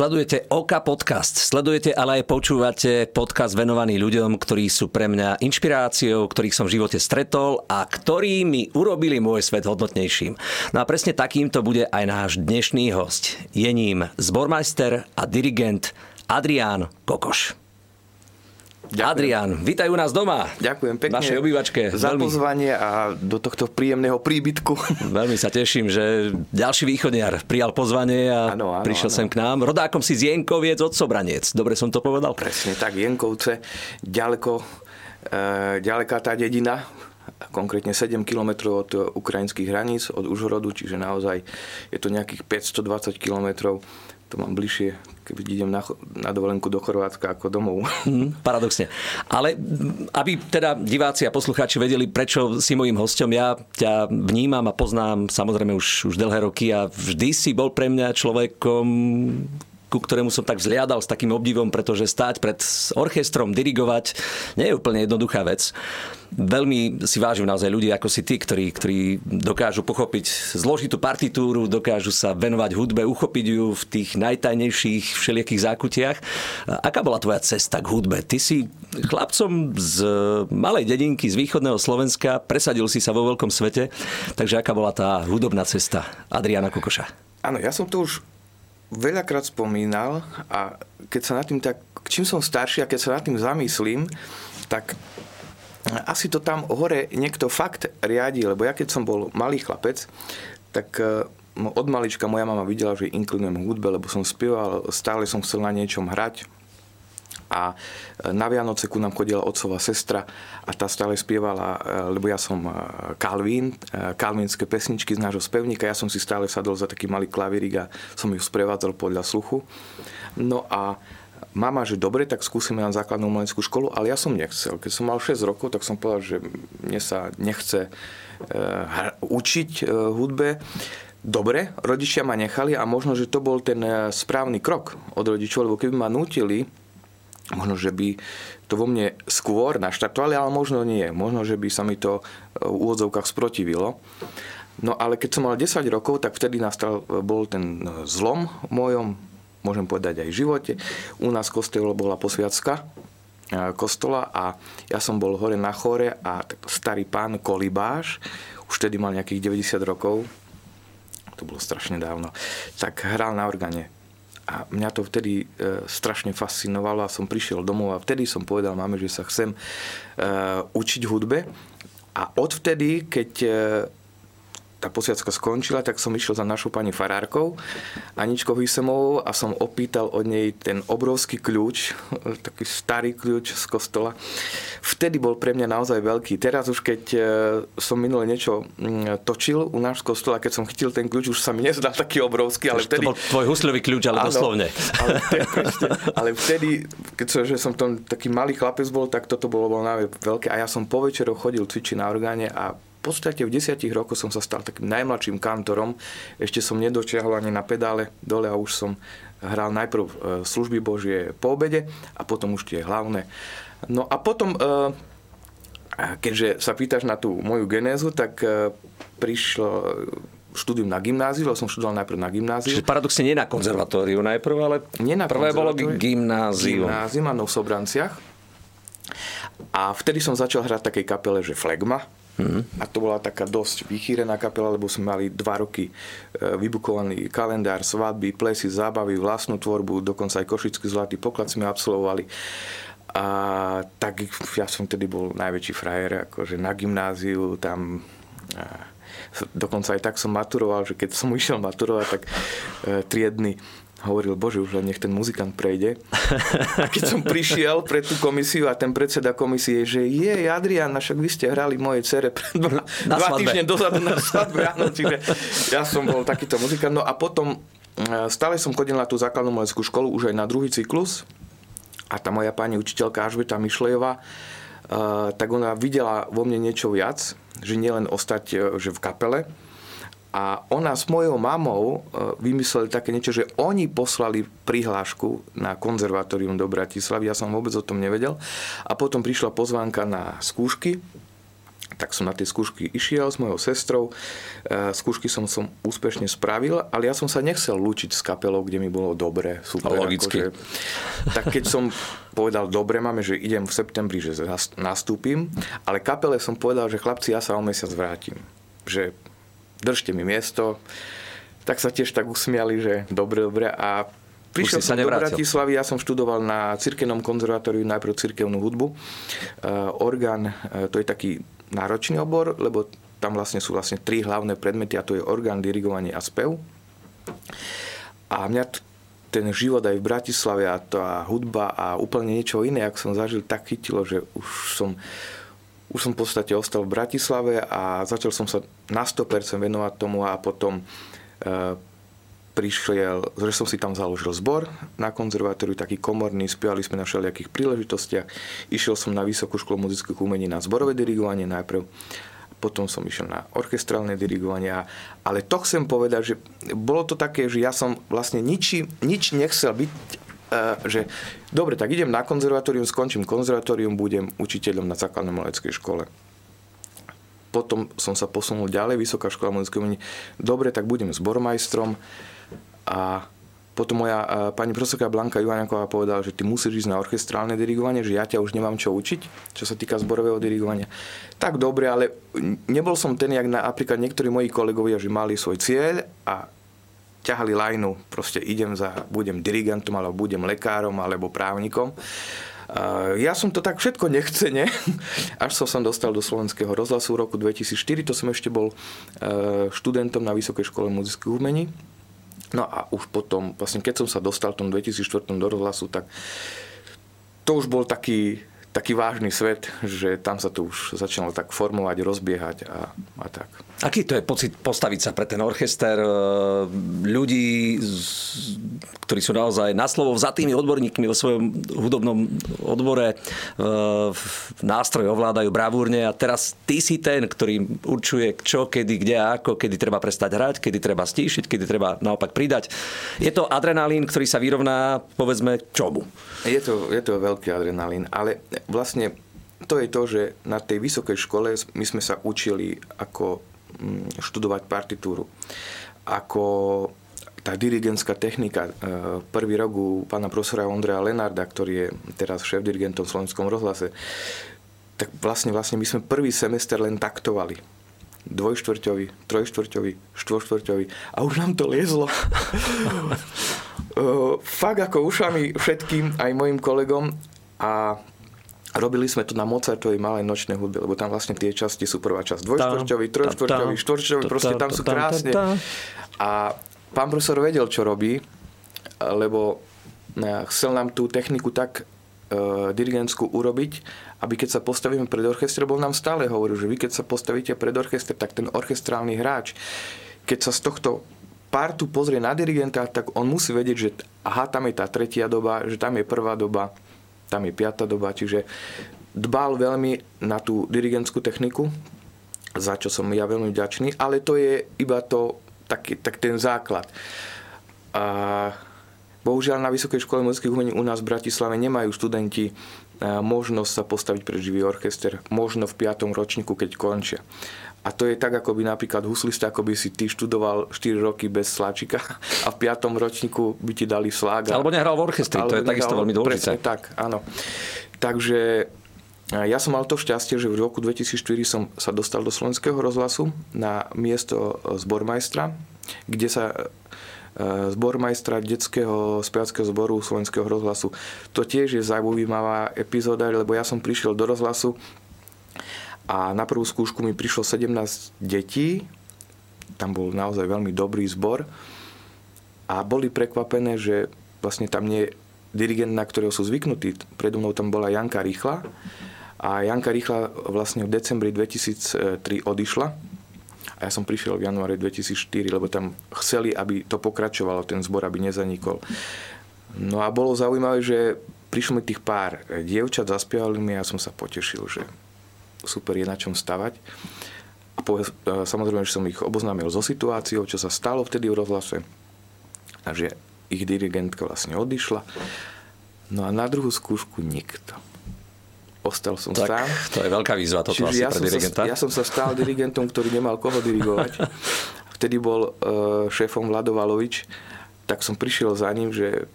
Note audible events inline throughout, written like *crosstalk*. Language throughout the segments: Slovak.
Sledujete Oka podcast, sledujete, ale aj počúvate podcast venovaný ľuďom, ktorí sú pre mňa inšpiráciou, ktorých som v živote stretol a ktorí mi urobili môj svet hodnotnejším. No a presne takýmto bude aj náš dnešný host. Je ním zbormajster a dirigent Adrián Kokoš. Ďakujem. Adrian, vítaj u nás doma. Ďakujem pekne. Našej obývačke. Za veľmi... pozvanie a do tohto príjemného príbytku. *laughs* Veľmi sa teším, že ďalší východniar prijal pozvanie a ano, ano, prišiel ano. sem k nám. Rodákom si z Jenkoviec od Sobranec. Dobre som to povedal? Presne tak, Jenkovce. Ďaleko, e, ďaleká tá dedina, konkrétne 7 km od ukrajinských hraníc, od Užhorodu, čiže naozaj je to nejakých 520 km to mám bližšie, keď idem na, na dovolenku do Chorvátska ako domov. Mm, paradoxne. Ale aby teda diváci a poslucháči vedeli, prečo si mojím hostom, ja ťa vnímam a poznám samozrejme už, už dlhé roky a vždy si bol pre mňa človekom, ku ktorému som tak vzliadal s takým obdivom, pretože stáť pred orchestrom, dirigovať, nie je úplne jednoduchá vec. Veľmi si vážim naozaj ľudí ako si ty, ktorí, ktorí dokážu pochopiť zložitú partitúru, dokážu sa venovať hudbe, uchopiť ju v tých najtajnejších všelijakých zákutiach. Aká bola tvoja cesta k hudbe? Ty si chlapcom z malej dedinky z východného Slovenska, presadil si sa vo veľkom svete, takže aká bola tá hudobná cesta Adriana Kokoša? Áno, ja som to už veľakrát spomínal a keď sa nad tým tak, čím som starší a keď sa nad tým zamyslím, tak asi to tam hore niekto fakt riadi, lebo ja keď som bol malý chlapec, tak e, od malička moja mama videla, že inklinujem hudbe, lebo som spieval, stále som chcel na niečom hrať, a e, na Vianoce ku nám chodila otcová sestra a tá stále spievala, e, lebo ja som e, kalvínske pesničky z nášho spevníka, ja som si stále sadol za taký malý klavírik a som ju sprevádzal podľa sluchu. No a mama, že dobre, tak skúsime na základnú umeleckú školu, ale ja som nechcel. Keď som mal 6 rokov, tak som povedal, že mne sa nechce učiť hudbe. Dobre, rodičia ma nechali a možno, že to bol ten správny krok od rodičov, lebo keby ma nutili Možno, že by to vo mne skôr naštartovali, ale možno nie. Možno, že by sa mi to v úvodzovkách sprotivilo. No ale keď som mal 10 rokov, tak vtedy nastal, bol ten zlom v mojom, môžem povedať aj v živote. U nás kostelo bola posviacka e, kostola a ja som bol hore na chore a starý pán Kolibáš, už vtedy mal nejakých 90 rokov, to bolo strašne dávno, tak hral na organe a mňa to vtedy e, strašne fascinovalo a som prišiel domov a vtedy som povedal máme, že sa chcem e, učiť hudbe. A odvtedy, keď e, tá posviacka skončila, tak som išiel za našou pani farárkou Aničkou Hysemovou a som opýtal od nej ten obrovský kľúč, *laughs* taký starý kľúč z kostola. Vtedy bol pre mňa naozaj veľký. Teraz už keď e, som minule niečo mm, točil u náš kostola, keď som chytil ten kľúč, už sa mi nezdal taký obrovský, ale vtedy... To bol tvoj husľový kľúč, ale áno, doslovne. Ale, *laughs* ale vtedy, keď som, že som tom taký malý chlapec bol, tak toto bolo, bolo veľké a ja som po večeroch chodil cvičiť na orgáne a podstate v desiatich rokoch som sa stal takým najmladším kantorom. Ešte som nedočiahol ani na pedále dole a už som hral najprv e, služby Božie po obede a potom už tie hlavné. No a potom, e, keďže sa pýtaš na tú moju genézu, tak e, prišlo štúdium na gymnáziu, lebo som študoval najprv na gymnáziu. Čiže paradoxne nie na konzervatóriu najprv, ale nie na prvé bolo gymnázium. Gymnázium, áno, v Sobranciach. A vtedy som začal hrať v takej kapele, že Flegma, a to bola taká dosť vychýrená kapela, lebo sme mali dva roky e, vybukovaný kalendár, svadby, plesy, zábavy, vlastnú tvorbu, dokonca aj Košický zlatý poklad sme absolvovali. A tak ja som tedy bol najväčší frajer, akože na gymnáziu tam dokonca aj tak som maturoval, že keď som išiel maturovať, tak e, triedny hovoril, bože, už len nech ten muzikant prejde. A keď som prišiel pre tú komisiu a ten predseda komisie, že je, Adrian, však vy ste hrali moje cere pred dva, dva týždne dozadu na svadbe. Áno, čiže ja som bol takýto muzikant. No a potom e, stále som chodil na tú základnú maleckú školu, už aj na druhý cyklus. A tá moja pani učiteľka Ažbeta Myšlejová, e, tak ona videla vo mne niečo viac, že nielen ostať e, že v kapele, a ona s mojou mamou e, vymysleli také niečo, že oni poslali prihlášku na konzervatórium do Bratislavy. Ja som vôbec o tom nevedel. A potom prišla pozvánka na skúšky tak som na tie skúšky išiel s mojou sestrou. E, skúšky som, som úspešne spravil, ale ja som sa nechcel lúčiť s kapelou, kde mi bolo dobre, super. Logicky. Akože, tak keď som povedal, dobre, máme, že idem v septembri, že nastúpim, ale kapele som povedal, že chlapci, ja sa o mesiac vrátim. Že držte mi miesto. Tak sa tiež tak usmiali, že dobre, dobre. A Prišiel som do Bratislavy, ja som študoval na cirkevnom konzervatóriu najprv cirkevnú hudbu. Uh, orgán, uh, to je taký náročný obor, lebo tam vlastne sú vlastne tri hlavné predmety a to je orgán, dirigovanie a spev. A mňa t- ten život aj v Bratislave a tá hudba a úplne niečo iné, ako som zažil, tak chytilo, že už som, už som v podstate ostal v Bratislave a začal som sa na 100% venovať tomu a potom uh, prišiel, že som si tam založil zbor na konzervatóriu, taký komorný, spievali sme na všelijakých príležitostiach. Išiel som na Vysokú školu muzických umení na zborové dirigovanie najprv, potom som išiel na orchestrálne dirigovanie, ale to chcem povedať, že bolo to také, že ja som vlastne nič, nič nechcel byť, e, že dobre, tak idem na konzervatórium, skončím konzervatórium, budem učiteľom na základnej maleckej škole potom som sa posunul ďalej, Vysoká škola muzického umení. Dobre, tak budem zbormajstrom. A potom moja pani profesorka Blanka Ivaniaková povedala, že ty musíš ísť na orchestrálne dirigovanie, že ja ťa už nemám čo učiť, čo sa týka zborového dirigovania. Tak dobre, ale nebol som ten, jak napríklad niektorí moji kolegovia, že mali svoj cieľ a ťahali lajnu, proste idem za, budem dirigentom, alebo budem lekárom, alebo právnikom. Ja som to tak všetko nechcene, *laughs* až som sa dostal do slovenského rozhlasu v roku 2004, to som ešte bol e, študentom na Vysokej škole muzických umení No a už potom, vlastne keď som sa dostal v tom 2004 do rozhlasu, tak to už bol taký, taký vážny svet, že tam sa to už začalo tak formovať, rozbiehať a, a tak. Aký to je pocit postaviť sa pre ten orchester e, ľudí, ktorí sú naozaj na slovo vzatými odborníkmi vo svojom hudobnom odbore, e, nástroj ovládajú bravúrne a teraz ty si ten, ktorý určuje čo, kedy, kde a ako, kedy treba prestať hrať, kedy treba stíšiť, kedy treba naopak pridať. Je to adrenalín, ktorý sa vyrovná, povedzme, čomu? Je to, je to veľký adrenalín, ale vlastne to je to, že na tej vysokej škole my sme sa učili ako študovať partitúru. Ako tá dirigentská technika, e, prvý rok u pána profesora Ondreja Lenarda, ktorý je teraz šéf-dirigentom v Slovenskom rozhlase, tak vlastne, vlastne my sme prvý semester len taktovali. Dvojštvrťový, trojštvrťový, štvorštvrťový a už nám to liezlo. *laughs* E, fakt ako ušami všetkým, aj mojim kolegom a Robili sme to na Mozartovej malej nočnej hudbe, lebo tam vlastne tie časti sú prvá časť dvojštvrťový, trojštvrťový, štvorštvrťový, proste tam sú krásne. A pán profesor vedel, čo robí, lebo e, chcel nám tú techniku tak uh, dirigentskú urobiť, aby keď sa postavíme pred orchester, bol nám stále hovoril, že vy keď sa postavíte pred orchester, tak ten orchestrálny hráč, keď sa z tohto partu pozrie na dirigenta, tak on musí vedieť, že aha, tam je tá tretia doba, že tam je prvá doba, tam je piata doba, čiže dbal veľmi na tú dirigentskú techniku, za čo som ja veľmi vďačný, ale to je iba to, tak, tak ten základ. A bohužiaľ na Vysokej škole muzických umení u nás v Bratislave nemajú študenti možnosť sa postaviť pre živý orchester, možno v 5. ročníku, keď končia. A to je tak, ako by napríklad huslista, ako by si ty študoval 4 roky bez sláčika a v 5. ročníku by ti dali slága. Alebo nehral v orchestri, to je takisto veľmi dôležité. Presne tak, áno. Takže ja som mal to šťastie, že v roku 2004 som sa dostal do slovenského rozhlasu na miesto zbormajstra, kde sa zbormajstra detského spevackého zboru slovenského rozhlasu. To tiež je zaujímavá epizóda, lebo ja som prišiel do rozhlasu a na prvú skúšku mi prišlo 17 detí, tam bol naozaj veľmi dobrý zbor a boli prekvapené, že vlastne tam nie je dirigent, na ktorého sú zvyknutí. Predo mnou tam bola Janka Rýchla a Janka Rýchla vlastne v decembri 2003 odišla a ja som prišiel v januári 2004, lebo tam chceli, aby to pokračovalo, ten zbor, aby nezanikol. No a bolo zaujímavé, že prišlo mi tých pár dievčat, zaspievali mi a ja som sa potešil, že super je na čom stavať. A po, e, samozrejme, že som ich oboznámil so situáciou, čo sa stalo vtedy v rozhlase a že ich dirigentka vlastne odišla. No a na druhú skúšku nikto. Ostal som tak, sám. to je veľká výzva toto Čiže asi ja pre dirigenta. Sa, ja som sa stal dirigentom, ktorý nemal koho dirigovať. *laughs* Vtedy bol uh, šéfom Vlado Valovič, tak som prišiel za ním, že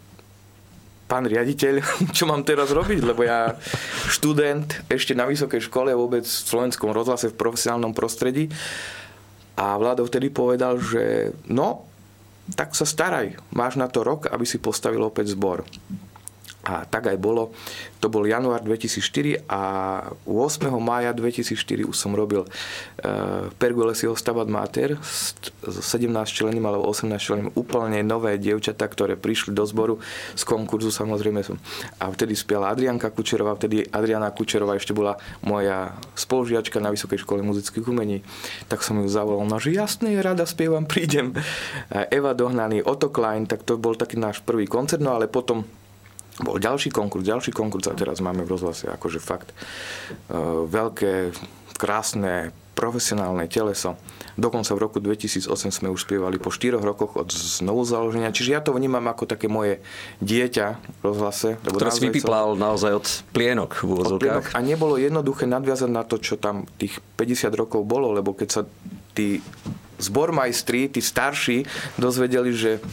pán riaditeľ, *laughs* čo mám teraz robiť, lebo ja študent ešte na vysokej škole vôbec v slovenskom rozhlase v profesionálnom prostredí a Vlado vtedy povedal, že no, tak sa staraj, máš na to rok, aby si postavil opäť zbor. A tak aj bolo. To bol január 2004 a 8. mája 2004 už som robil uh, Pergolesiho Stabat Mater s 17 členým alebo 18 členým úplne nové dievčatá, ktoré prišli do zboru z konkurzu samozrejme som. A vtedy spiala Adrianka Kučerová, vtedy Adriana Kučerová ešte bola moja spolužiačka na Vysokej škole muzických umení. Tak som ju zavolal, no že jasne, rada spievam, prídem. Eva Dohnaný, Otto Klein, tak to bol taký náš prvý koncert, no ale potom bol ďalší konkurs, ďalší konkurs a teraz máme v rozhlase akože fakt uh, veľké, krásne, profesionálne teleso. Dokonca v roku 2008 sme už spievali po 4 rokoch od znovu založenia. Čiže ja to vnímam ako také moje dieťa v rozhlase. Ktoré si vypiplal som... naozaj od plienok v úvodzovkách. A nebolo jednoduché nadviazať na to, čo tam tých 50 rokov bolo, lebo keď sa tí zbormajstri, tí starší, dozvedeli, že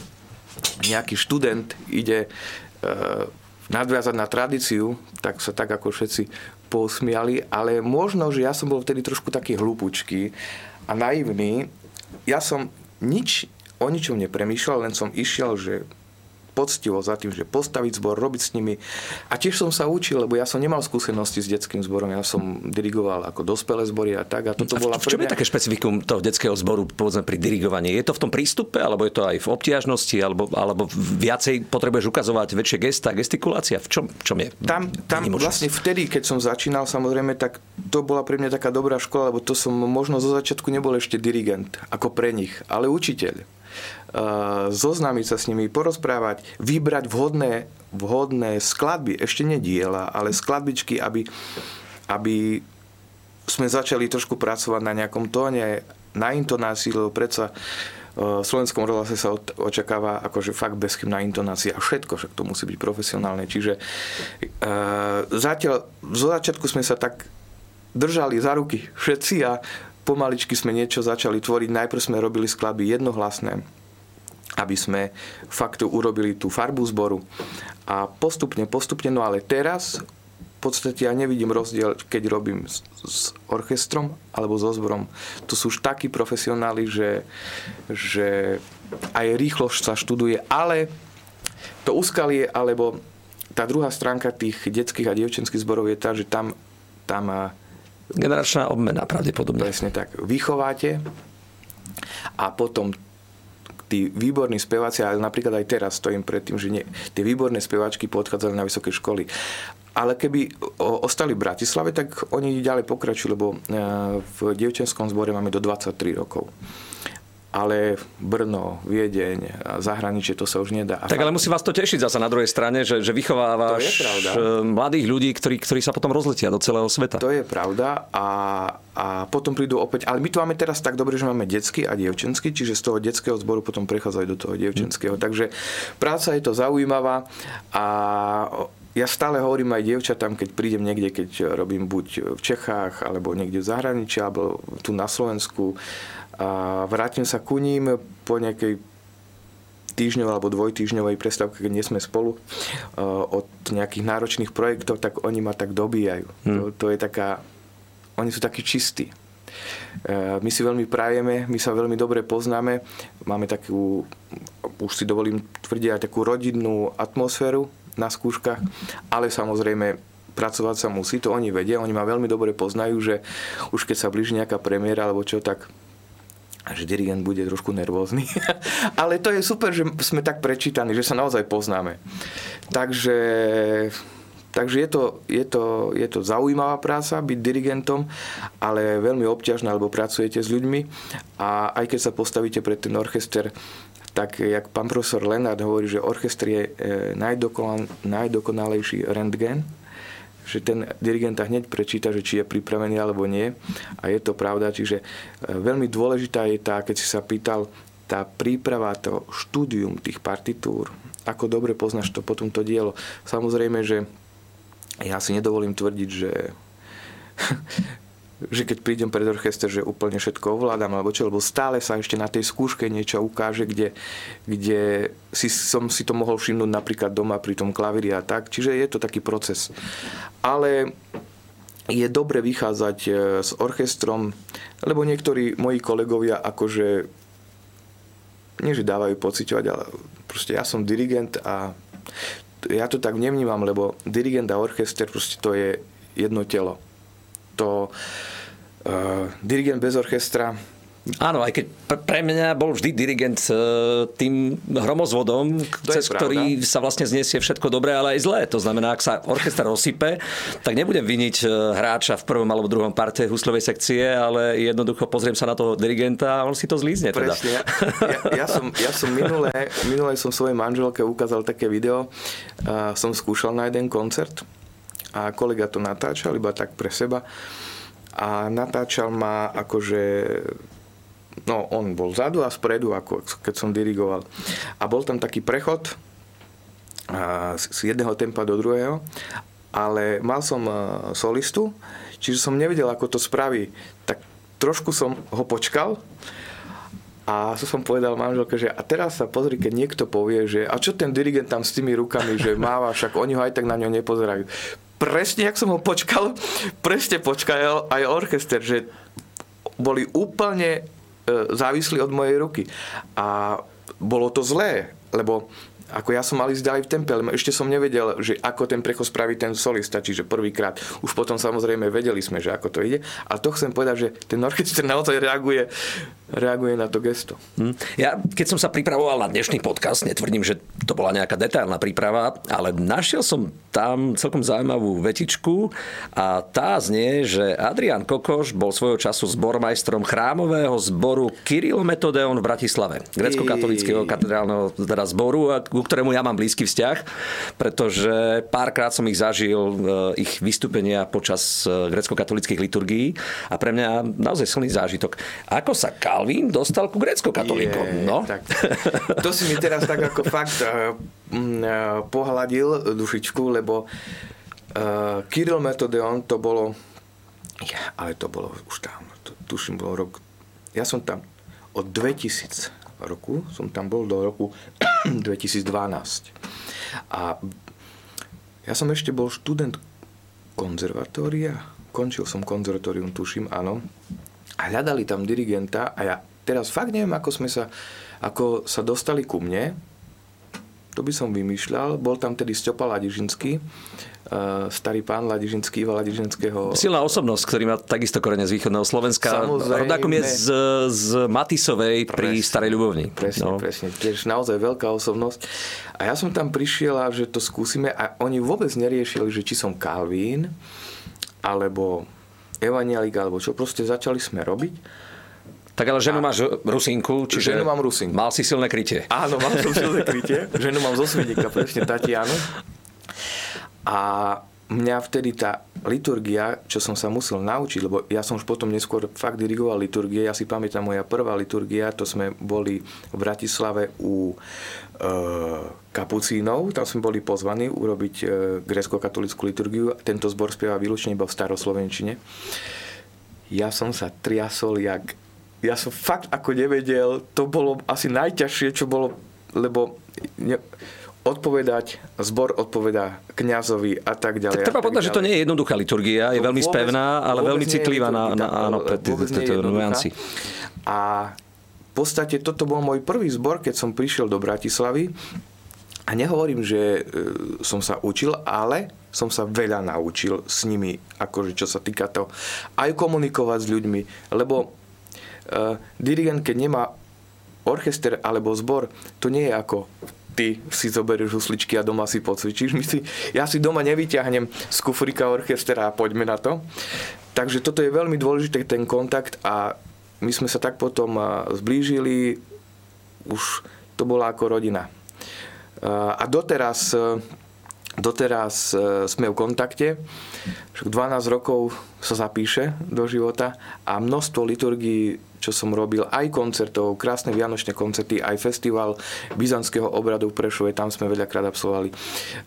nejaký študent ide nadviazať na tradíciu, tak sa tak ako všetci posmiali, ale možno, že ja som bol vtedy trošku taký hlupučký a naivný. Ja som nič o ničom nepremýšľal, len som išiel, že poctivo za tým, že postaviť zbor, robiť s nimi. A tiež som sa učil, lebo ja som nemal skúsenosti s detským zborom, ja som dirigoval ako dospelé zbory a tak. A toto a v, bola v čom je také špecifikum toho detského zboru, povedzme pri dirigovaní? Je to v tom prístupe, alebo je to aj v obtiažnosti, alebo, alebo viacej potrebuješ ukazovať väčšie gesta, gestikulácia? V čom, čom je? Tam, tam vlastne vtedy, keď som začínal, samozrejme, tak to bola pre mňa taká dobrá škola, lebo to som možno zo začiatku nebol ešte dirigent, ako pre nich, ale učiteľ zoznámiť sa s nimi, porozprávať, vybrať vhodné, vhodné skladby, ešte nie diela, ale skladbičky, aby, aby sme začali trošku pracovať na nejakom tóne, na intonácii, lebo predsa v slovenskom rozhlase sa očakáva akože fakt bezchybná intonácia a všetko, však to musí byť profesionálne. Čiže zatiaľ, zo začiatku sme sa tak držali za ruky všetci a pomaličky sme niečo začali tvoriť. Najprv sme robili skladby jednohlasné, aby sme fakt urobili tú farbu zboru. A postupne, postupne, no ale teraz v podstate ja nevidím rozdiel, keď robím s, s orchestrom alebo so zborom. To sú už takí profesionáli, že, že aj rýchlosť sa študuje, ale to úskalie, alebo tá druhá stránka tých detských a dievčenských zborov je tá, že tam, tam Generačná obmena pravdepodobne. Presne tak. Vychováte a potom tí výborní speváci, ale napríklad aj teraz stojím pred tým, že nie, tie výborné speváčky podchádzali na vysoké školy. Ale keby ostali v Bratislave, tak oni ďalej pokračujú, lebo e, v dievčenskom zbore máme do 23 rokov ale Brno, Viedeň, zahraničie to sa už nedá. tak ale musí vás to tešiť zasa na druhej strane, že, že vychovávaš mladých ľudí, ktorí, ktorí sa potom rozletia do celého sveta. To je pravda a, a potom prídu opäť, ale my tu máme teraz tak dobre, že máme detský a dievčenský, čiže z toho detského zboru potom prechádzajú do toho dievčenského. Hmm. Takže práca je to zaujímavá a ja stále hovorím aj dievčatám, keď prídem niekde, keď robím buď v Čechách, alebo niekde v zahraničí, alebo tu na Slovensku, a vrátim sa ku ním po nejakej týždňovej alebo dvojtýždňovej prestávke, keď nie sme spolu, od nejakých náročných projektov, tak oni ma tak dobíjajú. Hmm. To, to je taká... Oni sú takí čistí. E, my si veľmi prajeme, my sa veľmi dobre poznáme, máme takú, už si dovolím tvrdiť, aj takú rodinnú atmosféru na skúškach, ale samozrejme pracovať sa musí, to oni vedia, oni ma veľmi dobre poznajú, že už keď sa blíži nejaká premiéra alebo čo, tak že dirigent bude trošku nervózny. *laughs* Ale to je super, že sme tak prečítaní, že sa naozaj poznáme. Takže, takže je, to, je, to, je to zaujímavá práca byť dirigentom, ale veľmi obťažná, lebo pracujete s ľuďmi a aj keď sa postavíte pred ten orchester, tak jak pán profesor Lenard hovorí, že orchester je e, najdokonalejší rentgen, že ten dirigent hneď prečíta, že či je pripravený alebo nie. A je to pravda, čiže e, veľmi dôležitá je tá, keď si sa pýtal, tá príprava, to štúdium tých partitúr, ako dobre poznáš to potom to dielo. Samozrejme, že ja si nedovolím tvrdiť, že *laughs* že keď prídem pred orchester, že úplne všetko ovládam, alebo čo, lebo stále sa ešte na tej skúške niečo ukáže, kde, kde si, som si to mohol všimnúť napríklad doma pri tom klavíri a tak. Čiže je to taký proces. Ale je dobre vychádzať e, s orchestrom, lebo niektorí moji kolegovia akože nie, že dávajú pociťovať, ale proste ja som dirigent a ja to tak nevnímam, lebo dirigent a orchester proste to je jedno telo. To dirigent bez orchestra Áno, aj keď pre mňa bol vždy dirigent uh, tým hromozvodom, to cez ktorý sa vlastne zniesie všetko dobré, ale aj zlé. To znamená, ak sa orchester rozsype, tak nebudem viniť uh, hráča v prvom alebo druhom parte huslovej sekcie, ale jednoducho pozriem sa na toho dirigenta a on si to zlízne. Teda. Presne. Ja, ja, som, ja som minulé, minulé som svojej manželke ukázal také video, uh, som skúšal na jeden koncert a kolega to natáčal iba tak pre seba a natáčal ma akože no on bol vzadu a spredu, ako keď som dirigoval. A bol tam taký prechod a, z jedného tempa do druhého, ale mal som solistu, čiže som nevedel, ako to spraví. Tak trošku som ho počkal a som povedal manželke, že a teraz sa pozri, keď niekto povie, že a čo ten dirigent tam s tými rukami, že máva, však oni ho aj tak na ňo nepozerajú presne, jak som ho počkal, presne počkal aj orchester, že boli úplne e, závislí od mojej ruky. A bolo to zlé, lebo ako ja som mal ísť ďalej v tempe, ale ešte som nevedel, že ako ten prechod spraví ten solista, čiže prvýkrát. Už potom samozrejme vedeli sme, že ako to ide. A to chcem povedať, že ten orchester *laughs* naozaj reaguje, reaguje na to gesto. Hm. Ja, keď som sa pripravoval na dnešný podcast, netvrdím, že to bola nejaká detailná príprava, ale našiel som tam celkom zaujímavú vetičku a tá znie, že Adrian Kokoš bol svojho času zbormajstrom chrámového zboru Kirill Metodeon v Bratislave, grecko-katolického katedrálneho teda zboru, ku ktorému ja mám blízky vzťah, pretože párkrát som ich zažil, eh, ich vystúpenia počas eh, grecko-katolických liturgií a pre mňa naozaj silný zážitok. Ako sa Kalvín dostal ku grecko-katolíkom? No? Tak, to si mi teraz tak ako fakt uh, pohľadil dušičku, lebo uh, Kirill Metodeon to bolo ja, ale to bolo už tam, to, tuším, bolo rok, ja som tam od 2000 roku, som tam bol do roku *clears throat* 2012. A ja som ešte bol študent konzervatória, končil som konzervatórium, tuším, áno. A hľadali tam dirigenta a ja teraz fakt neviem, ako sme sa, ako sa dostali ku mne, to by som vymýšľal. Bol tam tedy Stiopa Ladižinský, uh, starý pán Ladižinský, Iva Ladižinského. Silná osobnosť, ktorý má takisto korene z východného Slovenska. Samozrejme. Rodákom je z, z Matisovej presne, pri Starej Ľubovni. Presne, no. presne. Tiež naozaj veľká osobnosť. A ja som tam prišiel a že to skúsime a oni vôbec neriešili, že či som Calvín, alebo evanialik, alebo čo. Proste začali sme robiť. Tak ale ženu a... máš Rusinku, čiže ženu mám Rusinku. mal si silné krytie. Áno, mal som silné krytie. ženu mám zo Svedika, presne Tatianu. A mňa vtedy tá liturgia, čo som sa musel naučiť, lebo ja som už potom neskôr fakt dirigoval liturgie, ja si pamätám moja prvá liturgia, to sme boli v Bratislave u e, kapucínov, tam sme boli pozvaní urobiť e, grécko-katolickú liturgiu, tento zbor spieva výlučne iba v staroslovenčine. Ja som sa triasol jak ja som fakt ako nevedel, to bolo asi najťažšie, čo bolo, lebo ne, odpovedať, zbor odpovedá kňazovi a tak ďalej. Tak treba povedať, že to nie je jednoduchá liturgia, je to veľmi vôbec, spevná, ale veľmi citlivá na, na, áno, tieto nuancy. A v podstate toto bol môj prvý zbor, keď som prišiel do Bratislavy. A nehovorím, že e, som sa učil, ale som sa veľa naučil s nimi, akože čo sa týka to, aj komunikovať s ľuďmi, lebo dirigent, keď nemá orchester alebo zbor, to nie je ako ty si zoberieš husličky a doma si pocvičíš. My si, ja si doma nevyťahnem z kufrika orchestra a poďme na to. Takže toto je veľmi dôležité, ten kontakt a my sme sa tak potom zblížili, už to bola ako rodina. A doteraz, doteraz sme v kontakte. 12 rokov sa zapíše do života a množstvo liturgií, čo som robil, aj koncertov, krásne vianočné koncerty, aj festival byzantského obradu v Prešove, tam sme veľakrát absolvovali.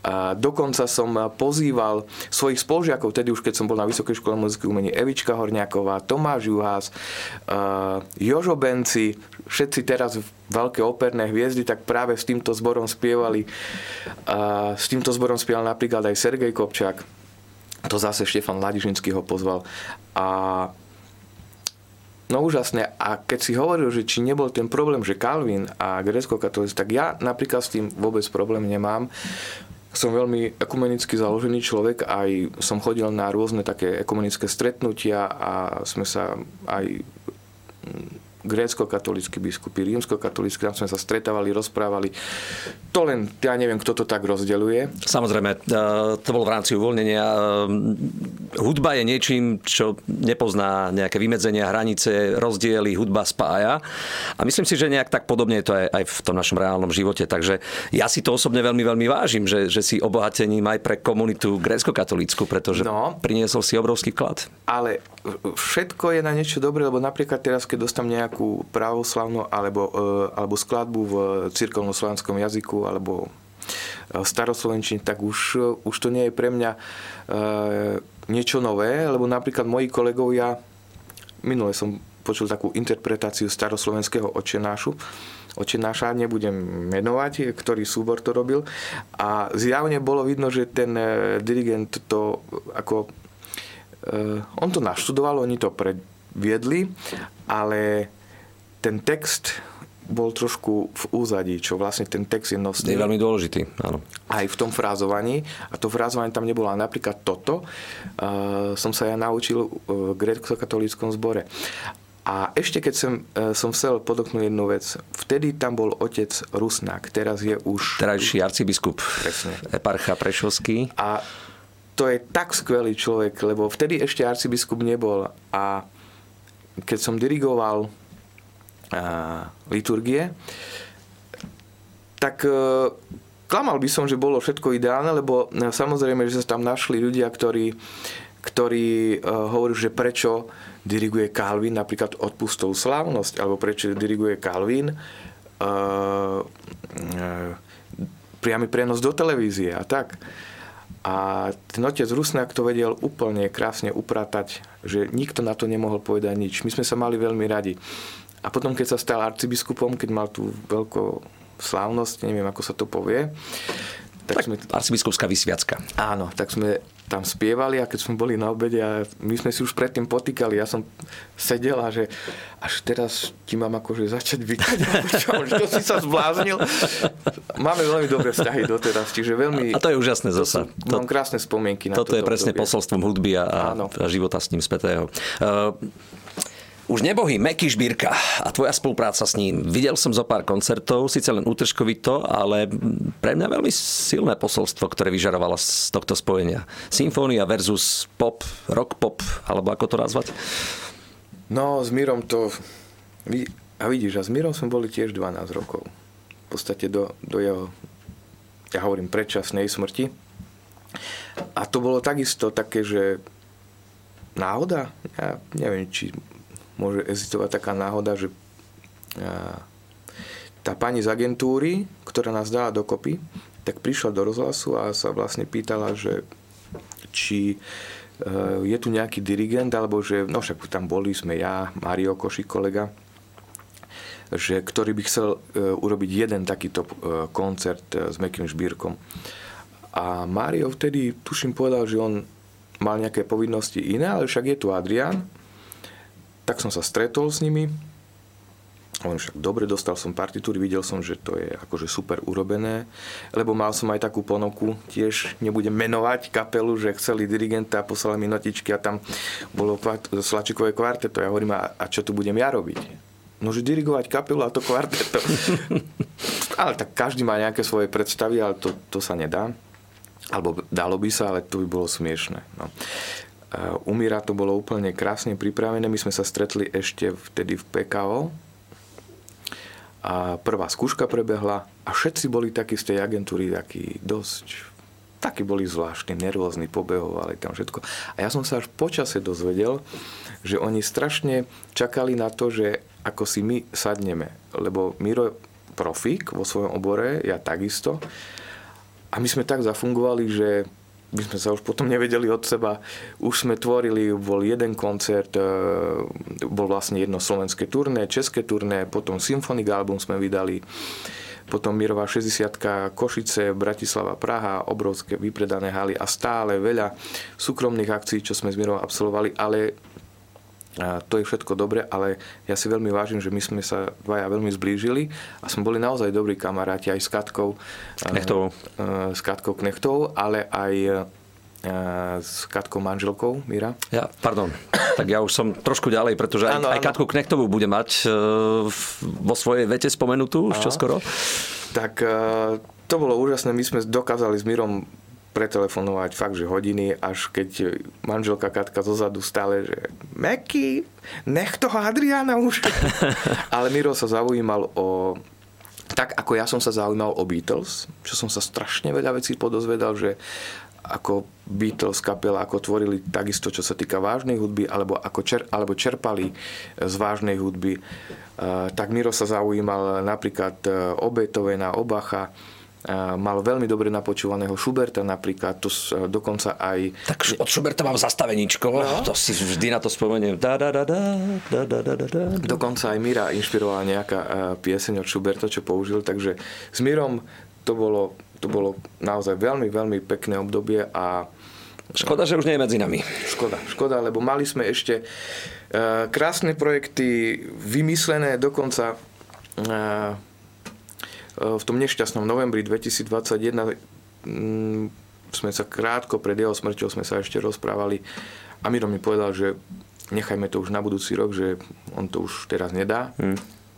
A dokonca som pozýval svojich spolužiakov, tedy už keď som bol na Vysokej škole muziky umení, Evička Horniaková, Tomáš Juhás, Jožo Benci, všetci teraz veľké operné hviezdy, tak práve s týmto zborom spievali. S týmto zborom spieval napríklad aj Sergej Kopčák. To zase Štefan Ladižinský ho pozval. A No úžasné. A keď si hovoril, že či nebol ten problém, že Calvin a grecko katolíci tak ja napríklad s tým vôbec problém nemám. Som veľmi ekumenicky založený človek, aj som chodil na rôzne také ekumenické stretnutia a sme sa aj grécko-katolícky biskupy, rímsko-katolícky, tam sme sa stretávali, rozprávali. To len, ja neviem, kto to tak rozdeľuje. Samozrejme, e, to bolo v rámci uvoľnenia. E, hudba je niečím, čo nepozná nejaké vymedzenia, hranice, rozdiely, hudba spája. A myslím si, že nejak tak podobne je to aj, aj v tom našom reálnom živote. Takže ja si to osobne veľmi, veľmi vážim, že, že si obohatením aj pre komunitu grécko-katolícku, pretože no, priniesol si obrovský vklad. Ale všetko je na niečo dobré, lebo napríklad teraz, keď dostám nejakú pravoslavnú alebo, e, alebo skladbu v cirkovno-slovenskom jazyku alebo e, staroslovenčine, tak už, už to nie je pre mňa e, niečo nové, lebo napríklad moji kolegovia, minule som počul takú interpretáciu staroslovenského očenášu, očenáša, nebudem menovať, ktorý súbor to robil. A zjavne bolo vidno, že ten dirigent to ako on to naštudoval, oni to predviedli, ale ten text bol trošku v úzadí, čo vlastne ten text je nosný. Je veľmi dôležitý, áno. Aj v tom frázovaní. A to frázovanie tam nebolo. A napríklad toto uh, som sa ja naučil v grécko-katolíckom zbore. A ešte keď som, uh, som chcel podoknúť jednu vec. Vtedy tam bol otec Rusnák. Teraz je už... Terajší arcibiskup. Presne. Eparcha Prešovský. A to je tak skvelý človek, lebo vtedy ešte arcibiskup nebol a keď som dirigoval liturgie, tak e, klamal by som, že bolo všetko ideálne, lebo e, samozrejme, že sa tam našli ľudia, ktorí, ktorí e, hovorí, že prečo diriguje Calvin napríklad odpustovú slávnosť, alebo prečo diriguje Calvin priamy prenos do televízie a tak. A ten otec Rusnák to vedel úplne krásne upratať, že nikto na to nemohol povedať nič. My sme sa mali veľmi radi. A potom, keď sa stal arcibiskupom, keď mal tú veľkú slávnosť, neviem, ako sa to povie, tak, tak sme... Arcibiskupská vysviacka. Áno, tak sme tam spievali a keď sme boli na obede a my sme si už predtým potýkali, ja som sedel a že až teraz ti mám akože začať vykať, čo, čo si sa zbláznil. Máme veľmi dobré vzťahy doteraz, čiže veľmi... A to je úžasné zasa. To, mám krásne spomienky na Toto je presne obdobie. posolstvom hudby a, a života s ním spätého. Uh, už nebohý Meky Žbírka a tvoja spolupráca s ním. Videl som zo pár koncertov, síce len útržkovito, ale pre mňa veľmi silné posolstvo, ktoré vyžarovalo z tohto spojenia. Symfónia versus pop, rock pop, alebo ako to nazvať? No, s Mírom to... A vidíš, a s Mírom sme boli tiež 12 rokov. V podstate do, do jeho, ja hovorím, predčasnej smrti. A to bolo takisto také, že náhoda? Ja neviem, či môže existovať taká náhoda, že tá pani z agentúry, ktorá nás dala dokopy, tak prišla do rozhlasu a sa vlastne pýtala, že či e, je tu nejaký dirigent, alebo že, no však tam boli sme ja, Mario Koši, kolega, že ktorý by chcel e, urobiť jeden takýto e, koncert s Mekým Žbírkom. A Mario vtedy, tuším, povedal, že on mal nejaké povinnosti iné, ale však je tu Adrian, tak som sa stretol s nimi. Hovorím však, dobre, dostal som partitúry, videl som, že to je akože super urobené, lebo mal som aj takú ponuku, tiež nebudem menovať kapelu, že chceli dirigenta poslali mi notičky a tam bolo Slačikové kvarteto. Ja hovorím, a, a čo tu budem ja robiť? No, že dirigovať kapelu a to kvarteto. *laughs* ale tak každý má nejaké svoje predstavy, ale to, to sa nedá. Alebo dalo by sa, ale to by bolo smiešne. No. U Mira to bolo úplne krásne pripravené. My sme sa stretli ešte vtedy v PKO. A prvá skúška prebehla a všetci boli takí z tej agentúry takí dosť takí boli zvláštni, nervózni, pobehovali tam všetko. A ja som sa až počase dozvedel, že oni strašne čakali na to, že ako si my sadneme. Lebo Miro profík vo svojom obore, ja takisto. A my sme tak zafungovali, že my sme sa už potom nevedeli od seba. Už sme tvorili, bol jeden koncert, e, bol vlastne jedno slovenské turné, české turné, potom Symphonic album sme vydali, potom Mirová 60 Košice, Bratislava, Praha, obrovské vypredané haly a stále veľa súkromných akcií, čo sme s Mirou absolvovali, ale a to je všetko dobre, ale ja si veľmi vážim, že my sme sa dvaja veľmi zblížili a sme boli naozaj dobrí kamaráti aj s Katkou. Knechtovou. S Katkou Knechtovou, ale aj s Katkou manželkou, Mira. Ja, pardon. Tak ja už som trošku ďalej, pretože aj, ano, aj Katku Knechtovú bude mať e, vo svojej vete spomenutú už čoskoro. Tak e, to bolo úžasné. My sme dokázali s Mirom pretelefonovať fakt, že hodiny, až keď manželka Katka zozadu stále, že Meky, nech toho Adriana už. *laughs* Ale Miro sa zaujímal o tak ako ja som sa zaujímal o Beatles, čo som sa strašne veľa vecí podozvedal, že ako Beatles kapela, ako tvorili takisto, čo sa týka vážnej hudby, alebo, ako čer, alebo čerpali z vážnej hudby. Uh, tak Miro sa zaujímal napríklad uh, o Beethovena, o Bacha, mal veľmi dobre napočúvaného Schuberta napríklad, to dokonca aj... Tak od Schuberta mám zastaveničko, no. to si vždy na to spomeniem. Da, da, da, da, da, da, da, da. Dokonca aj Mira inšpirovala nejaká pieseň od Schuberta, čo použil, takže s Mirom to bolo, to bolo naozaj veľmi, veľmi pekné obdobie a Škoda, že už nie je medzi nami. Škoda, škoda, lebo mali sme ešte krásne projekty vymyslené, dokonca v tom nešťastnom novembri 2021 mm, sme sa krátko pred jeho smrťou sme sa ešte rozprávali a Miro mi povedal, že nechajme to už na budúci rok, že on to už teraz nedá. Hmm.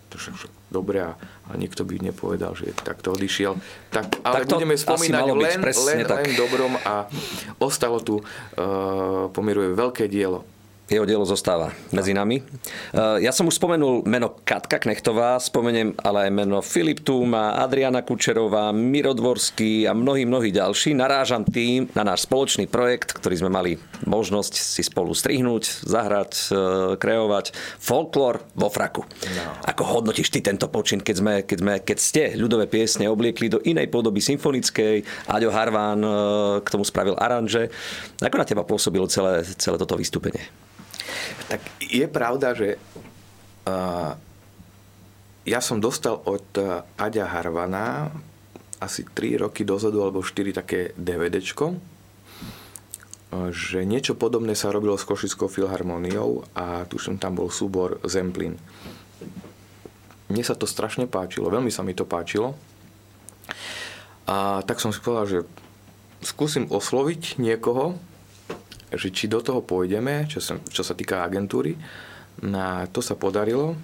To však dobre a, a nikto by nepovedal, že takto odišiel. Tak, ale tak budeme spomínať len, len, tak. len dobrom a ostalo tu, uh, pomiruje veľké dielo jeho dielo zostáva medzi nami. E, ja som už spomenul meno Katka Knechtová, spomeniem ale aj meno Filip Túma, Adriana Kučerová, Mirodvorský a mnohí, mnohí ďalší. Narážam tým na náš spoločný projekt, ktorý sme mali možnosť si spolu strihnúť, zahrať, e, kreovať. Folklór vo fraku. No. Ako hodnotíš ty tento počin, keď, sme, keď, sme, keď ste ľudové piesne obliekli do inej podoby symfonickej, Aďo Harván e, k tomu spravil aranže. Ako na teba pôsobilo celé, celé toto vystúpenie? Tak je pravda, že uh, ja som dostal od uh, Aďa Harvana asi 3 roky dozadu alebo 4 také DVDčko, že niečo podobné sa robilo s Košickou filharmóniou a tuším tam bol súbor Zemplín. Mne sa to strašne páčilo, veľmi sa mi to páčilo. A tak som si povedal, že skúsim osloviť niekoho, že či do toho pôjdeme, čo sa, čo sa týka agentúry. Na to sa podarilo.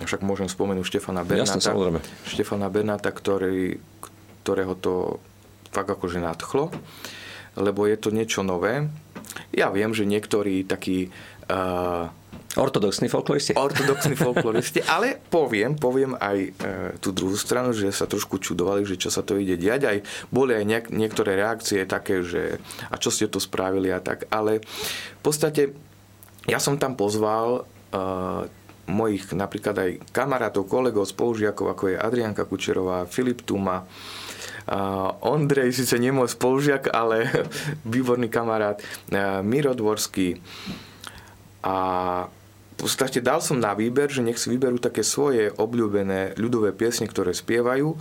Však môžem spomenúť Štefana Bernáta. Jasne, Štefana Bernáta, ktorý, ktorého to fakt akože nadchlo, lebo je to niečo nové. Ja viem, že niektorí takí uh, Ortodoxní folkloristi. Ortodoxní *laughs* folkloristi, ale poviem, poviem aj e, tú druhú stranu, že sa trošku čudovali, že čo sa to ide diať. Aj boli aj niek- niektoré reakcie také, že a čo ste to spravili a tak. Ale v podstate ja som tam pozval e, mojich napríklad aj kamarátov, kolegov, spolužiakov, ako je Adrianka Kučerová, Filip Tuma, Uh, Ondrej, síce nie môj spolužiak, ale *laughs* výborný kamarát, uh, Miro Dvorský a podstate dal som na výber, že nech si vyberú také svoje obľúbené ľudové piesne, ktoré spievajú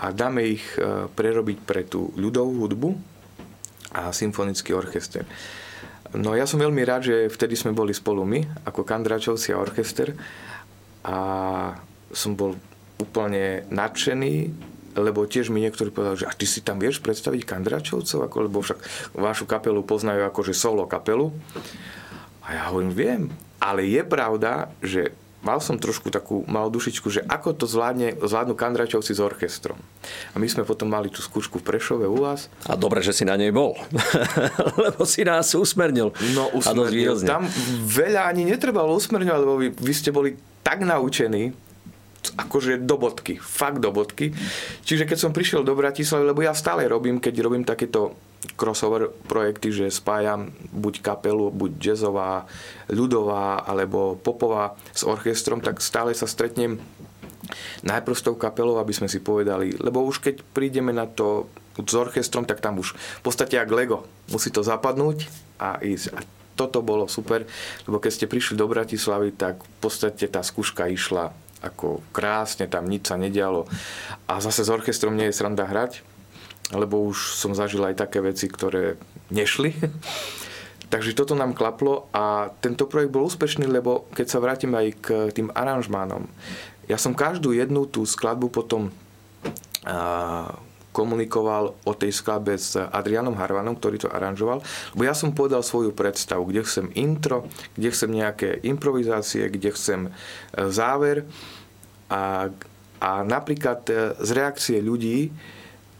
a dáme ich e, prerobiť pre tú ľudovú hudbu a symfonický orchester. No ja som veľmi rád, že vtedy sme boli spolu my, ako Kandračovci a orchester a som bol úplne nadšený, lebo tiež mi niektorí povedali, že a ty si tam vieš predstaviť Kandračovcov, ako, lebo však vašu kapelu poznajú ako že solo kapelu. A ja hovorím, viem, ale je pravda, že mal som trošku takú malú dušičku, že ako to zvládne, zvládnu Kandračovci s orchestrom. A my sme potom mali tú skúšku v Prešove u vás. A dobre, že si na nej bol. *laughs* lebo si nás usmernil. No usmernil. Tam veľa ani netrebalo usmerňovať, lebo vy, vy ste boli tak naučení, akože do bodky, fakt do bodky. Čiže keď som prišiel do Bratislavy, lebo ja stále robím, keď robím takéto crossover projekty, že spájam buď kapelu, buď jazzová, ľudová alebo popová s orchestrom, tak stále sa stretnem najprv s tou kapelou, aby sme si povedali, lebo už keď prídeme na to s orchestrom, tak tam už v podstate jak Lego. Musí to zapadnúť a ísť. A toto bolo super, lebo keď ste prišli do Bratislavy, tak v podstate tá skúška išla ako krásne, tam nič sa nedialo. A zase s orchestrom nie je sranda hrať, lebo už som zažil aj také veci, ktoré nešli. *laughs* Takže toto nám klaplo a tento projekt bol úspešný, lebo keď sa vrátim aj k tým aranžmánom, ja som každú jednu tú skladbu potom komunikoval o tej skladbe s Adrianom Harvanom, ktorý to aranžoval, lebo ja som povedal svoju predstavu, kde chcem intro, kde chcem nejaké improvizácie, kde chcem e, záver a, a napríklad e, z reakcie ľudí,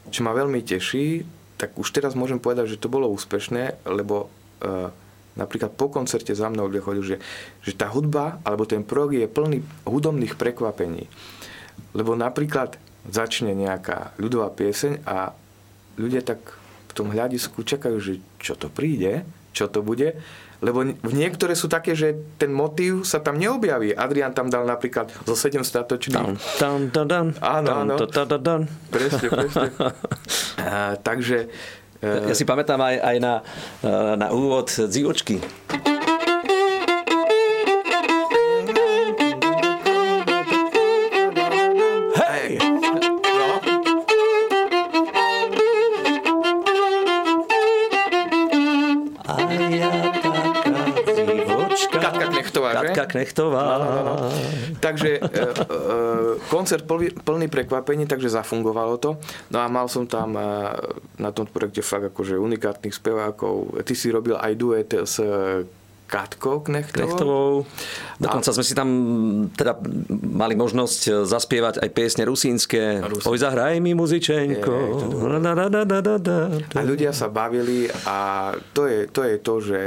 čo ma veľmi teší, tak už teraz môžem povedať, že to bolo úspešné, lebo e, napríklad po koncerte za mnou ľudia chodili, že, že tá hudba alebo ten prog je plný hudobných prekvapení. Lebo napríklad začne nejaká ľudová pieseň a ľudia tak v tom hľadisku čakajú, že čo to príde, čo to bude, lebo v niektoré sú také, že ten motív sa tam neobjaví. Adrian tam dal napríklad zo 7 statočných. Tam, tam, tam, Áno, áno. tam. Presne, presne. *laughs* a, takže... Ja si pamätám aj, aj na, na úvod Dzivočky. Knechtová. No, no, no. Takže e, e, koncert plný, prekvapení, takže zafungovalo to. No a mal som tam e, na tom projekte fakt akože unikátnych spevákov. Ty si robil aj duet s Katkou Knechtovou. Knechtovou. Dokonca a... sme si tam teda mali možnosť e, zaspievať aj piesne rusínske. Rusín. Oj, zahraj mi muzičenko. A ľudia sa bavili a to je to, je to že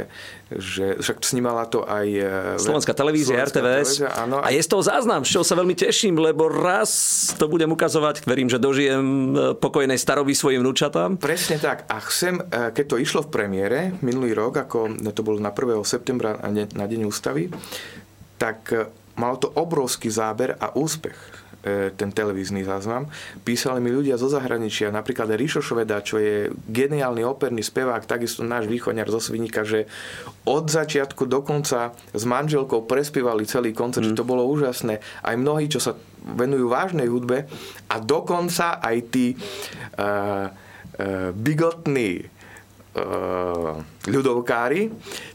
že však snímala to aj... E, Slovenská televízia, Slovenská RTVS. Televízia, áno. A je z toho záznam, z čoho sa veľmi teším, lebo raz to budem ukazovať, verím, že dožijem e, pokojnej staroby svojim vnúčatám. Presne tak. A chcem, e, keď to išlo v premiére minulý rok, ako to bolo na 1. septembra na Deň ústavy, tak malo to obrovský záber a úspech ten televízny záznam. Písali mi ľudia zo zahraničia, napríklad Rišo Šveda, čo je geniálny operný spevák, takisto náš východňar zo Svinika, že od začiatku do konca s manželkou prespievali celý koncert, mm. to bolo úžasné. Aj mnohí, čo sa venujú vážnej hudbe a dokonca aj tí uh, uh, bigotní uh, ľudovkári,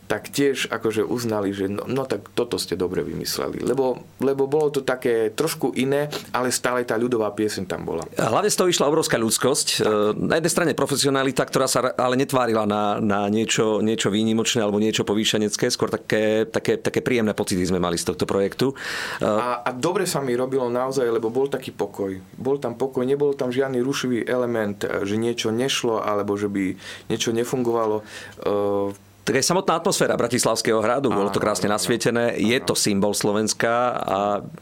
tak tiež akože uznali, že no, no tak toto ste dobre vymysleli. Lebo, lebo bolo to také trošku iné, ale stále tá ľudová pieseň tam bola. Hlavne z toho išla obrovská ľudskosť. Tak. E, na jednej strane profesionalita, ktorá sa ale netvárila na, na niečo, niečo výnimočné alebo niečo povýšenecké, skôr také, také, také príjemné pocity sme mali z tohto projektu. E, a, a dobre sa mi robilo naozaj, lebo bol taký pokoj. Bol tam pokoj, nebol tam žiadny rušivý element, že niečo nešlo alebo že by niečo nefungovalo tak aj samotná atmosféra Bratislavského hradu, bolo to krásne nasvietené, je to symbol Slovenska a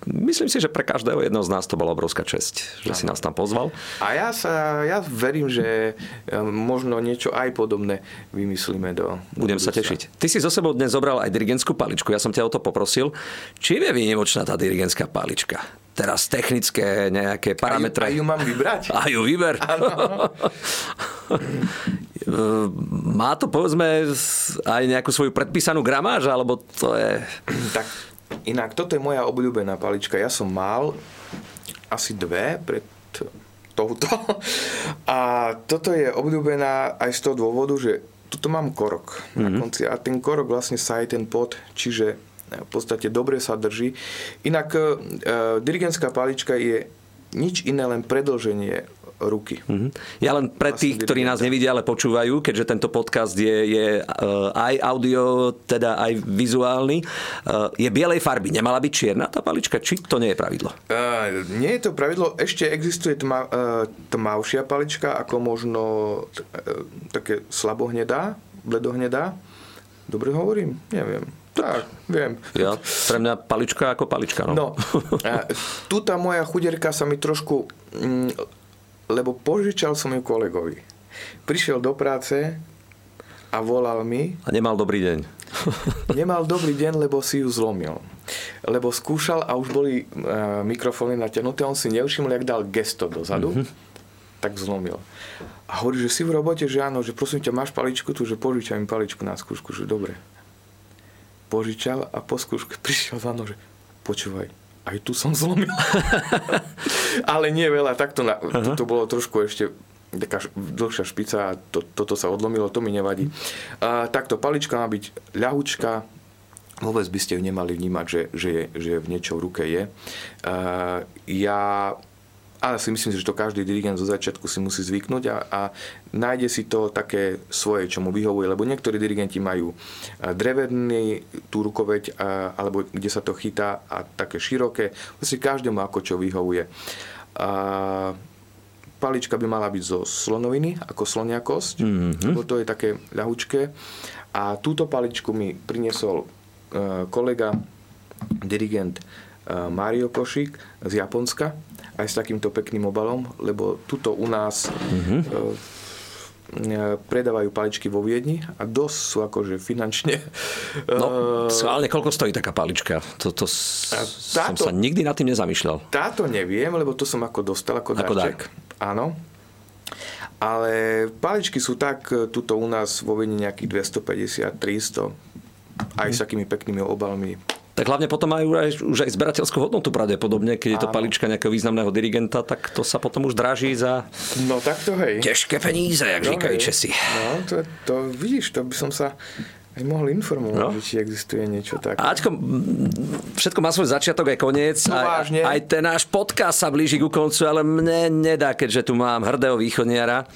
myslím si, že pre každého jedného z nás to bola obrovská česť, že si nás tam pozval. A ja, sa, ja verím, že e, možno niečo aj podobné vymyslíme do... Budem sa tešiť. Ty si zo sebou dnes zobral aj dirigentskú paličku, ja som ťa o to poprosil. Či je výnimočná tá dirigentská palička? Teraz technické nejaké parametre. A ju, a ju mám vybrať? A ju vyber. *laughs* *laughs* Má to povedzme aj nejakú svoju predpísanú gramáž, alebo to je... *clears throat* Tak inak, toto je moja obľúbená palička. Ja som mal asi dve pred touto. *laughs* A toto je obľúbená aj z toho dôvodu, že tuto mám korok mm-hmm. na mhm. konci a ten korok vlastne sa aj ten pod, čiže v podstate dobre sa drží. Inak e, dirigentská palička je nič iné, len predlženie ruky. Mm-hmm. Ja len pre tých, ktorí nás nevidia, ale počúvajú, keďže tento podcast je, je e, aj audio, teda aj vizuálny, e, je bielej farby. Nemala byť čierna tá palička? Či to nie je pravidlo? Uh, nie je to pravidlo. Ešte existuje tma, uh, tmavšia palička, ako možno uh, také slabohnedá, bledohnedá. Dobre hovorím? Neviem. Tak, viem. Ja, pre mňa palička ako palička. No, No, a tu tá moja chuderka sa mi trošku... Mm, lebo požičal som ju kolegovi. Prišiel do práce a volal mi, A nemal dobrý deň. *laughs* nemal dobrý deň, lebo si ju zlomil. Lebo skúšal a už boli uh, mikrofóny natiahnuté, on si nevšimol, jak dal gesto dozadu, mm-hmm. tak zlomil. A hovorí, že si v robote, že áno, že prosím ťa, máš paličku tu, že požičaj mi paličku na skúšku, že dobre. Požičal a po skúške *laughs* prišiel za mnou, že počúvaj, aj tu som zlomil. *laughs* Ale nie veľa, takto na, to, to bolo trošku ešte taká dlhšia špica a to, toto sa odlomilo, to mi nevadí. A, takto palička má byť ľahučka, vôbec by ste ju nemali vnímať, že, že, že v niečo v ruke je. A, ja ale si myslím, že to každý dirigent zo začiatku si musí zvyknúť a, a nájde si to také svoje, čo mu vyhovuje, lebo niektorí dirigenti majú a, drevený tú rukoveď, a, alebo kde sa to chytá a také široké, si každému ako čo vyhovuje. A, palička by mala byť zo slonoviny, ako slonia kosť, mm-hmm. lebo to je také ľahučké. A túto paličku mi priniesol e, kolega, dirigent e, Mario Košík z Japonska, aj s takýmto pekným obalom, lebo tuto u nás mm-hmm. predávajú paličky vo Viedni a dosť sú akože finančne... No, e, schválne, koľko stojí taká palička? To, to s- som táto- sa nikdy nad tým nezamýšľal. Táto neviem, lebo to som ako dostal ako, Ako darček. Áno. Ale paličky sú tak, e, tuto u nás vo Viedni nejakých 250, 300, aj s takými peknými obalmi. Tak hlavne potom majú aj, už aj zberateľskú hodnotu pravdepodobne, keď je to palička nejakého významného dirigenta, tak to sa potom už draží za No tak to hej. ťažké peníze, jak No, říkajú hej. Česi. No, to, to vidíš, to by som sa aj mohol informovať, No. či existuje niečo také. Ačko, mm, všetko má svoj začiatok aj koniec. No aj, vážne. aj ten náš podcast sa blíži ku koncu, ale mne nedá, keďže tu mám hrdého východniara.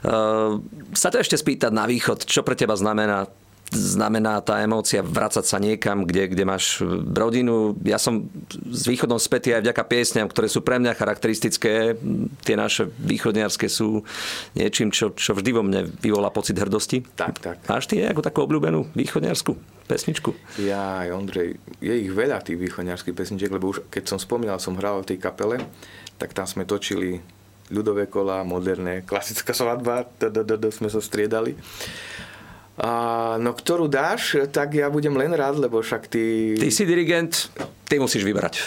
Uh, sa to ešte spýtať na východ, čo pre teba znamená znamená tá emócia vracať sa niekam, kde, kde máš rodinu. Ja som s východom spätý aj vďaka piesňam, ktoré sú pre mňa charakteristické. Tie naše východniarské sú niečím, čo, čo vždy vo mne vyvolá pocit hrdosti. Tak, tak. Máš ty nejakú takú obľúbenú východniarsku pesničku? Ja, Ondrej, je ich veľa tých východňarských pesničiek, lebo už keď som spomínal, som hral v tej kapele, tak tam sme točili ľudové kola, moderné, klasická svadba, sme sa striedali. A, no ktorú dáš, tak ja budem len rád, lebo však ty... Ty si dirigent, ty musíš vybrať.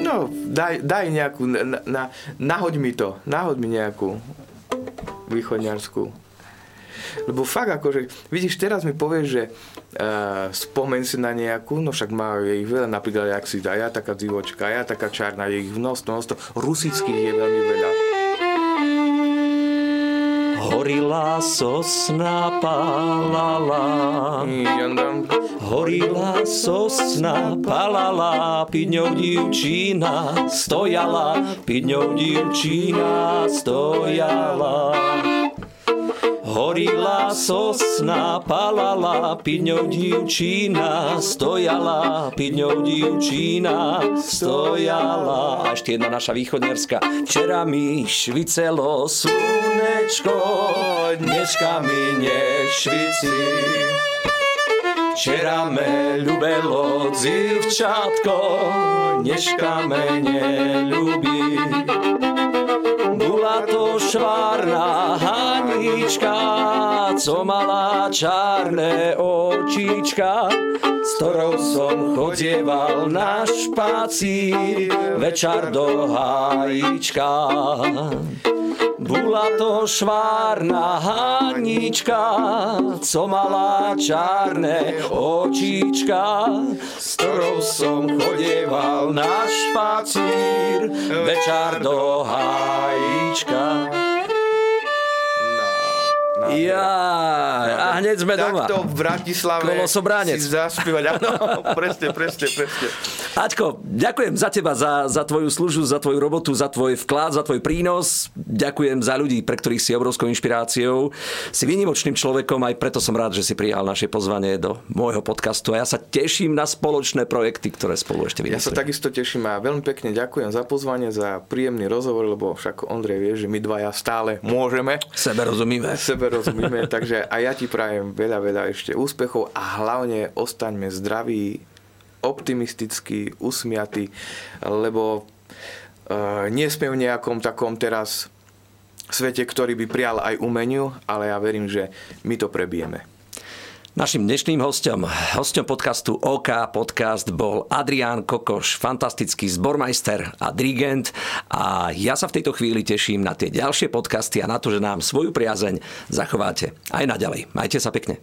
No, daj, daj nejakú, na, na, nahoď mi to, nahoď mi nejakú východňarskú. Lebo fakt akože, vidíš, teraz mi povieš, že uh, spomen si na nejakú, no však má je ich veľa, napríklad, jak si ja taká divočka, ja taká čárna, je ich množstvo, množstvo, rusických je veľmi veľa. Horila sosna palala, Jandam. horila sosna palala, pід ňou dívčina stojala, pід ňou dívčina stojala. Horila sosna, palala, pід ňou dívčina stojala, pід ňou dívčina stojala. A ešte jedna naša východňarská. Včera mi švicelo slnečko, dneška mi nešvici. Včera me ľubelo dzivčatko, dneška me neľubí. Bola to švárna Hanička, co mala čárne očička, s ktorou som chodieval na špacír, večer do hájička. Bola to švárna Hanička, co mala čárne očička, s ktorou som chodieval na špacír, večer do hájička. No, no. Ja, a hneď sme doma. Takto v Bratislave Kolosobránec. si zaspievať. Áno, *laughs* presne, presne, presne. Aťko, ďakujem za teba, za, za tvoju službu, za tvoju robotu, za tvoj vklad, za tvoj prínos. Ďakujem za ľudí, pre ktorých si obrovskou inšpiráciou. Si výnimočným človekom, aj preto som rád, že si prijal naše pozvanie do môjho podcastu. A ja sa teším na spoločné projekty, ktoré spolu ešte Ja sa vymyslíme. takisto teším a veľmi pekne ďakujem za pozvanie, za príjemný rozhovor, lebo však Ondrej vie, že my dvaja stále môžeme Sebe rozumíme. sebe nerozumíme, *laughs* takže aj ja ti prajem veľa, veľa ešte úspechov a hlavne ostaňme zdraví, optimistickí, usmiatí, lebo uh, nie sme v nejakom takom teraz svete, ktorý by prial aj umeniu, ale ja verím, že my to prebijeme. Našim dnešným hostom, hostom podcastu OK Podcast bol Adrián Kokoš, fantastický zbormajster a dirigent a ja sa v tejto chvíli teším na tie ďalšie podcasty a na to, že nám svoju priazeň zachováte aj naďalej. Majte sa pekne.